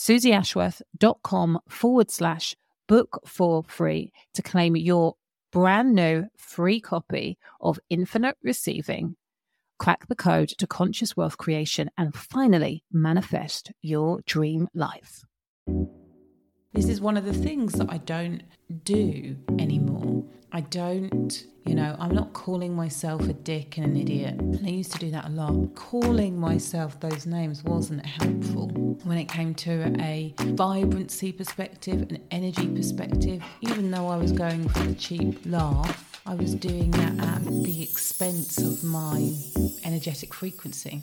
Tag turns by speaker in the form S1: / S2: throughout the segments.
S1: suzyashworth.com forward slash book for free to claim your brand new free copy of Infinite Receiving. Crack the code to conscious wealth creation and finally manifest your dream life.
S2: This is one of the things that I don't do anymore. I don't, you know, I'm not calling myself a dick and an idiot. And I used to do that a lot. Calling myself those names wasn't helpful when it came to a vibrancy perspective, an energy perspective. Even though I was going for the cheap laugh, I was doing that at the expense of my energetic frequency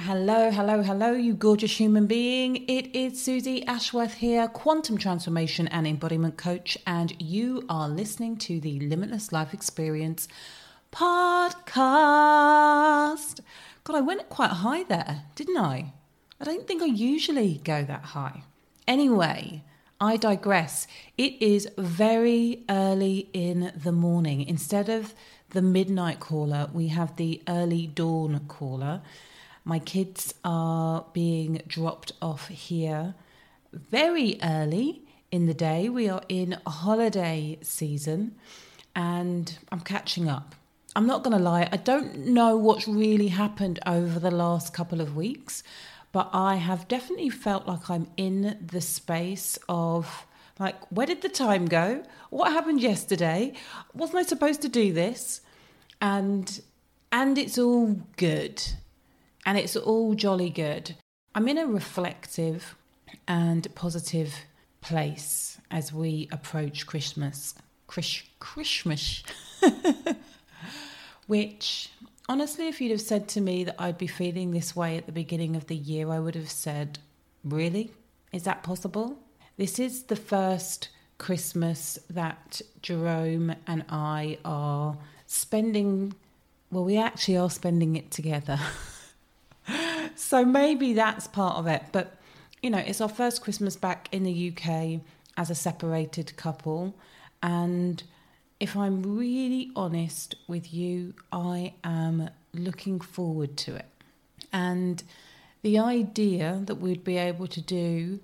S2: Hello, hello, hello, you gorgeous human being. It is Suzy Ashworth here, quantum transformation and embodiment coach, and you are listening to the Limitless Life Experience podcast. God, I went quite high there, didn't I? I don't think I usually go that high. Anyway, I digress. It is very early in the morning. Instead of the midnight caller, we have the early dawn caller. My kids are being dropped off here very early in the day. We are in holiday season and I'm catching up. I'm not going to lie, I don't know what's really happened over the last couple of weeks, but I have definitely felt like I'm in the space of like, where did the time go? What happened yesterday? Wasn't I supposed to do this? And and it's all good and it's all jolly good. I'm in a reflective and positive place as we approach Christmas. Chris, Christmas. Which, honestly, if you'd have said to me that I'd be feeling this way at the beginning of the year, I would have said, Really? Is that possible? This is the first Christmas that Jerome and I are spending. Well, we actually are spending it together. so maybe that's part of it. But, you know, it's our first Christmas back in the UK as a separated couple. And if I'm really honest with you, I am looking forward to it. And the idea that we'd be able to do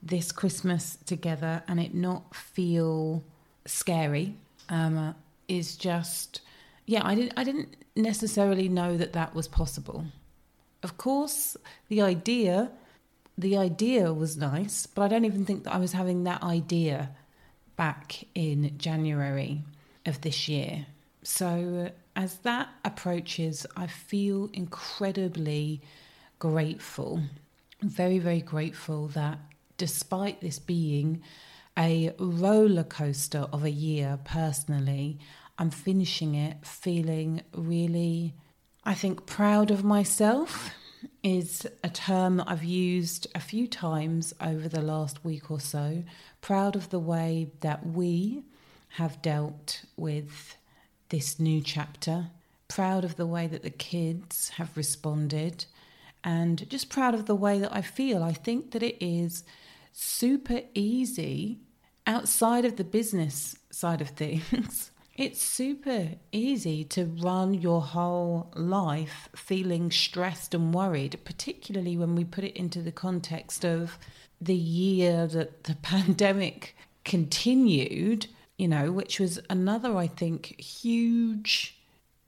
S2: this Christmas together and it not feel scary um, is just, yeah, I didn't, I didn't necessarily know that that was possible. Of course, the idea the idea was nice, but I don't even think that I was having that idea back in January of this year. So, as that approaches, I feel incredibly grateful, very, very grateful that despite this being a roller coaster of a year personally, I'm finishing it feeling really I think proud of myself is a term that I've used a few times over the last week or so. Proud of the way that we have dealt with this new chapter. Proud of the way that the kids have responded. And just proud of the way that I feel. I think that it is super easy outside of the business side of things it's super easy to run your whole life feeling stressed and worried, particularly when we put it into the context of the year that the pandemic continued, you know, which was another, I think, huge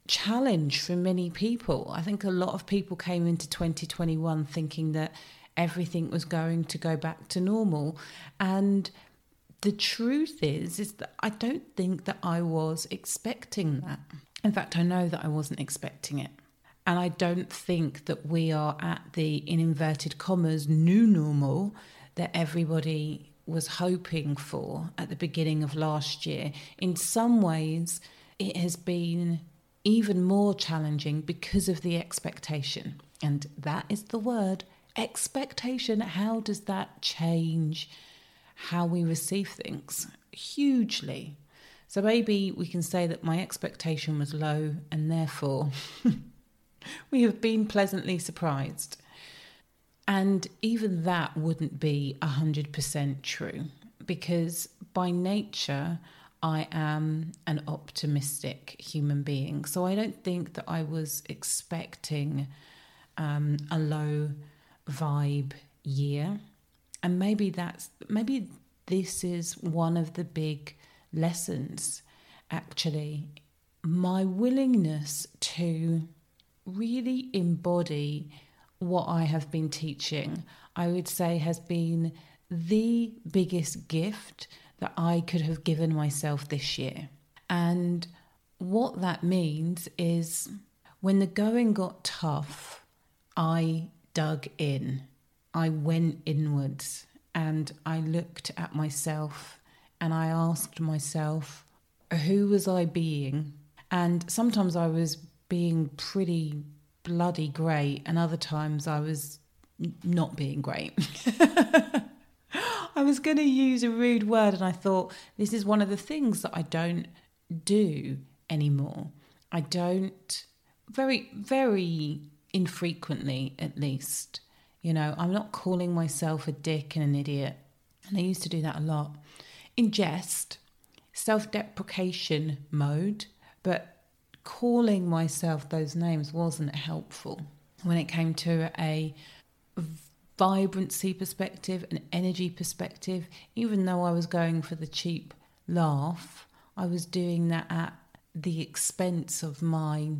S2: challenge for many people. I think a lot of people came into 2021 thinking that everything was going to go back to normal. And the truth is is that I don't think that I was expecting that. In fact, I know that I wasn't expecting it. And I don't think that we are at the in inverted commas new normal that everybody was hoping for at the beginning of last year. In some ways, it has been even more challenging because of the expectation. And that is the word expectation. How does that change how we receive things hugely. So maybe we can say that my expectation was low and therefore we have been pleasantly surprised. And even that wouldn't be 100% true because by nature, I am an optimistic human being. So I don't think that I was expecting um, a low vibe year. And maybe that's, maybe this is one of the big lessons actually. My willingness to really embody what I have been teaching, I would say has been the biggest gift that I could have given myself this year. And what that means is when the going got tough, I dug in. I went inwards and I looked at myself and I asked myself, who was I being? And sometimes I was being pretty bloody great, and other times I was not being great. I was going to use a rude word, and I thought this is one of the things that I don't do anymore. I don't, very, very infrequently at least. You know, I'm not calling myself a dick and an idiot. And I used to do that a lot in jest, self deprecation mode, but calling myself those names wasn't helpful when it came to a vibrancy perspective, an energy perspective, even though I was going for the cheap laugh, I was doing that at the expense of my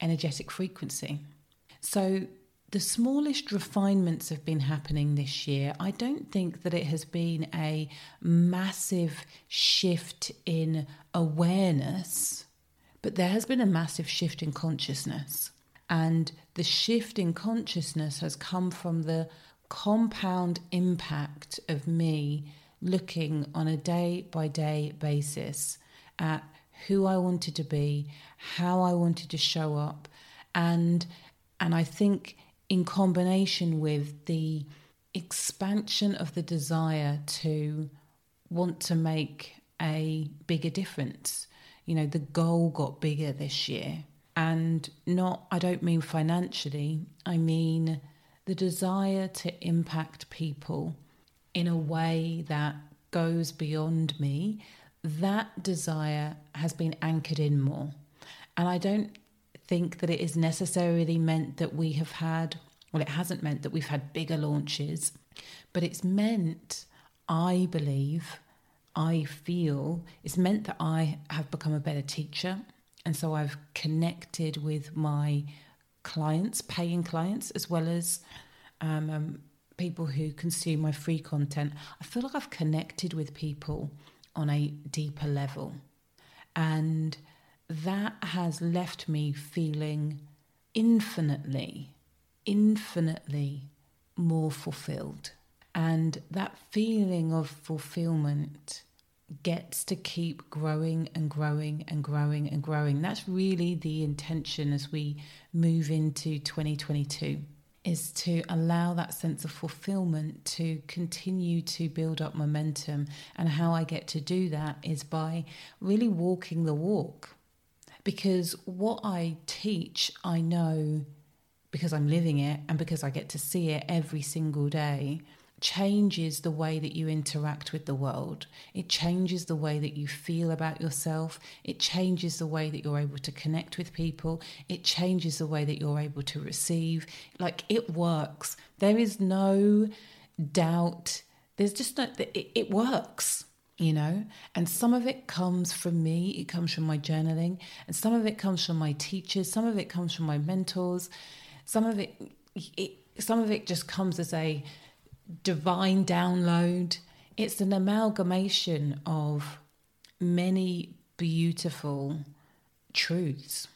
S2: energetic frequency. So the smallest refinements have been happening this year. I don't think that it has been a massive shift in awareness, but there has been a massive shift in consciousness. And the shift in consciousness has come from the compound impact of me looking on a day by day basis at who I wanted to be, how I wanted to show up, and and I think in combination with the expansion of the desire to want to make a bigger difference. You know, the goal got bigger this year. And not, I don't mean financially, I mean the desire to impact people in a way that goes beyond me, that desire has been anchored in more. And I don't think that it is necessarily meant that we have had, well, it hasn't meant that we've had bigger launches, but it's meant, I believe, I feel, it's meant that I have become a better teacher. And so I've connected with my clients, paying clients, as well as um, um, people who consume my free content, I feel like I've connected with people on a deeper level. And that has left me feeling infinitely, infinitely more fulfilled. And that feeling of fulfillment gets to keep growing and growing and growing and growing. That's really the intention as we move into 2022 is to allow that sense of fulfillment to continue to build up momentum. And how I get to do that is by really walking the walk. Because what I teach, I know because I'm living it and because I get to see it every single day changes the way that you interact with the world. It changes the way that you feel about yourself. It changes the way that you're able to connect with people. It changes the way that you're able to receive. Like it works. There is no doubt. There's just no, it, it works you know and some of it comes from me it comes from my journaling and some of it comes from my teachers some of it comes from my mentors some of it, it some of it just comes as a divine download. It's an amalgamation of many beautiful truths.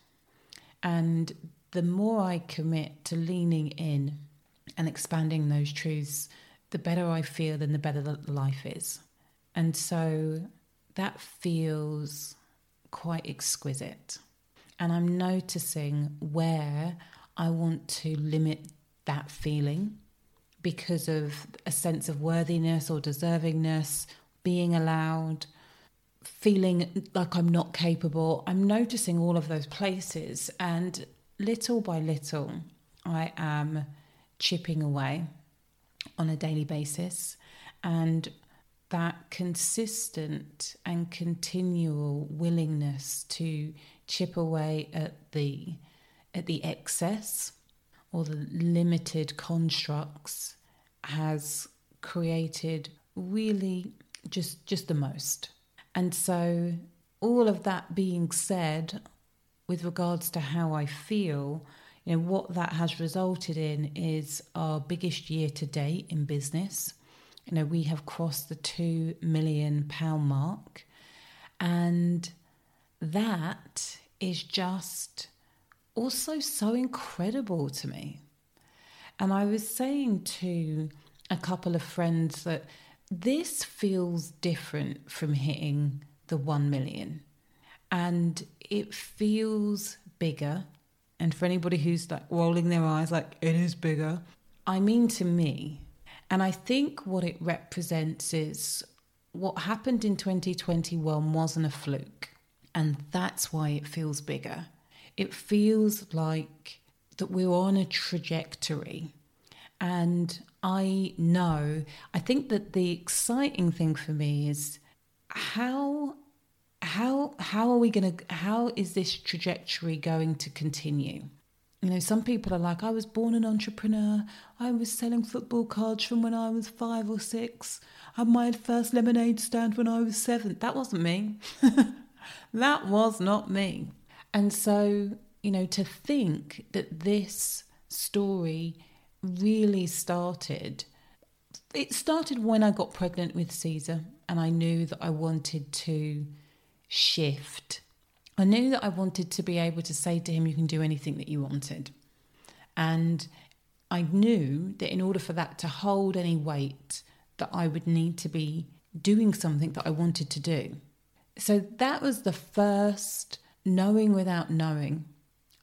S2: And the more I commit to leaning in and expanding those truths, the better I feel and the better the life is. And so that feels quite exquisite. And I'm noticing where I want to limit that feeling because of a sense of worthiness or deservingness, being allowed, feeling like I'm not capable. I'm noticing all of those places, and little by little, I am chipping away on a daily basis. And that consistent and continual willingness to chip away at the at the excess or the limited constructs has created really just just the most. And so all of that being said with regards to how I feel, you know what that has resulted in is our biggest year to date in business. You know, we have crossed the 2 million pound mark and that is just also so incredible to me. And I was saying to a couple of friends that this feels different from hitting the 1 million. And it feels bigger. And for anybody who's like rolling their eyes, like, it is bigger, I mean to me. And I think what it represents is what happened in 2021 wasn't a fluke. And that's why it feels bigger. It feels like that we're on a trajectory. And I know, I think that the exciting thing for me is how how how are we going to how is this trajectory going to continue you know some people are like i was born an entrepreneur. I was selling football cards from when i was 5 or 6 i had my first lemonade stand when i was 7 that wasn't me. That was not me. And so you know to think that this story really started it started when I got pregnant with Caesar and I knew that I wanted to shift. I knew that I wanted to be able to say to him, You can do anything that you wanted. And I knew that in order for that to hold any weight, that I would need to be doing something that I wanted to do. So that was the first knowing without knowing,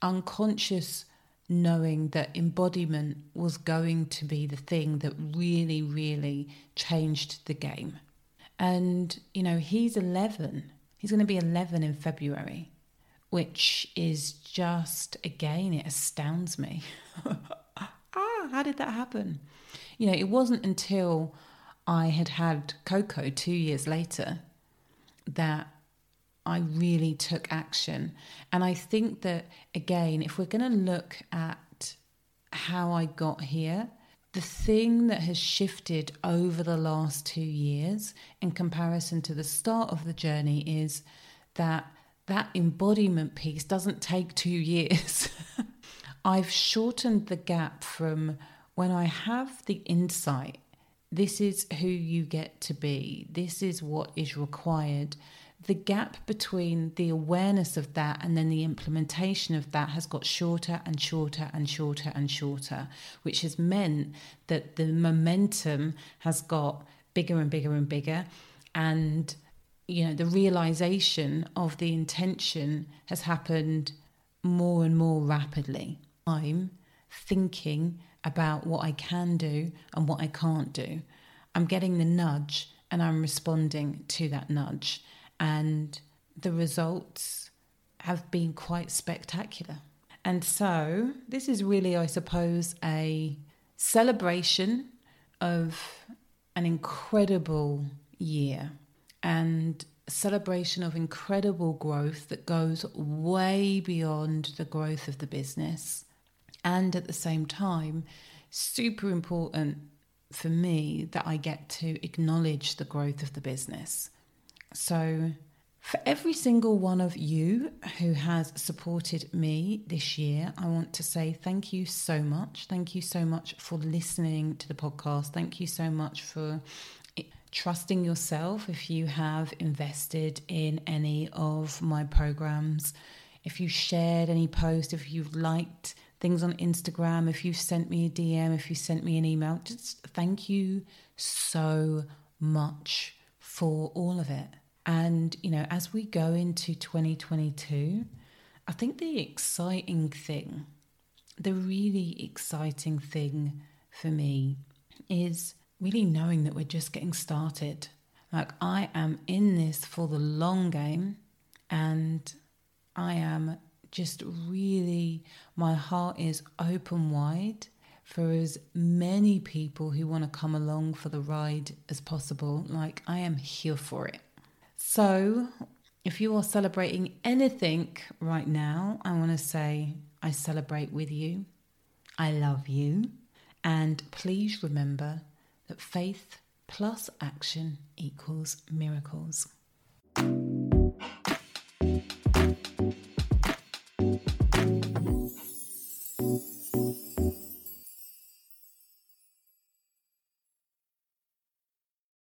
S2: unconscious knowing that embodiment was going to be the thing that really, really changed the game. And, you know, he's 11. He's going to be 11 in February, which is just, again, it astounds me. ah, how did that happen? You know, it wasn't until I had had Coco two years later that I really took action. And I think that, again, if we're going to look at how I got here, the thing that has shifted over the last two years in comparison to the start of the journey is that that embodiment piece doesn't take two years. I've shortened the gap from when I have the insight, this is who you get to be, this is what is required the gap between the awareness of that and then the implementation of that has got shorter and shorter and shorter and shorter, which has meant that the momentum has got bigger and bigger and bigger. And, you know, the realization of the intention has happened more and more rapidly. I'm thinking about what I can do and what I can't do. I'm getting the nudge and I'm responding to that nudge and the results have been quite spectacular. And so, this is really, I suppose, a celebration of an incredible year and celebration of incredible growth that goes way beyond the growth of the business. And at the same time, super important for me that I get to acknowledge the growth of the business. So, for every single one of you who has supported me this year, I want to say thank you so much. Thank you so much for listening to the podcast. Thank you so much for eh, trusting yourself if you have invested in any of my programs. If you shared any post, if you've liked things on Instagram, if you've sent me a DM, if you sent me an email, just thank you so much for all of it. And, you know, as we go into 2022, I think the exciting thing, the really exciting thing for me is really knowing that we're just getting started. Like, I am in this for the long game, and I am just really, my heart is open wide for as many people who want to come along for the ride as possible. Like, I am here for it. So, if you are celebrating anything right now, I want to say I celebrate with you. I love you. And please remember that faith plus action equals miracles.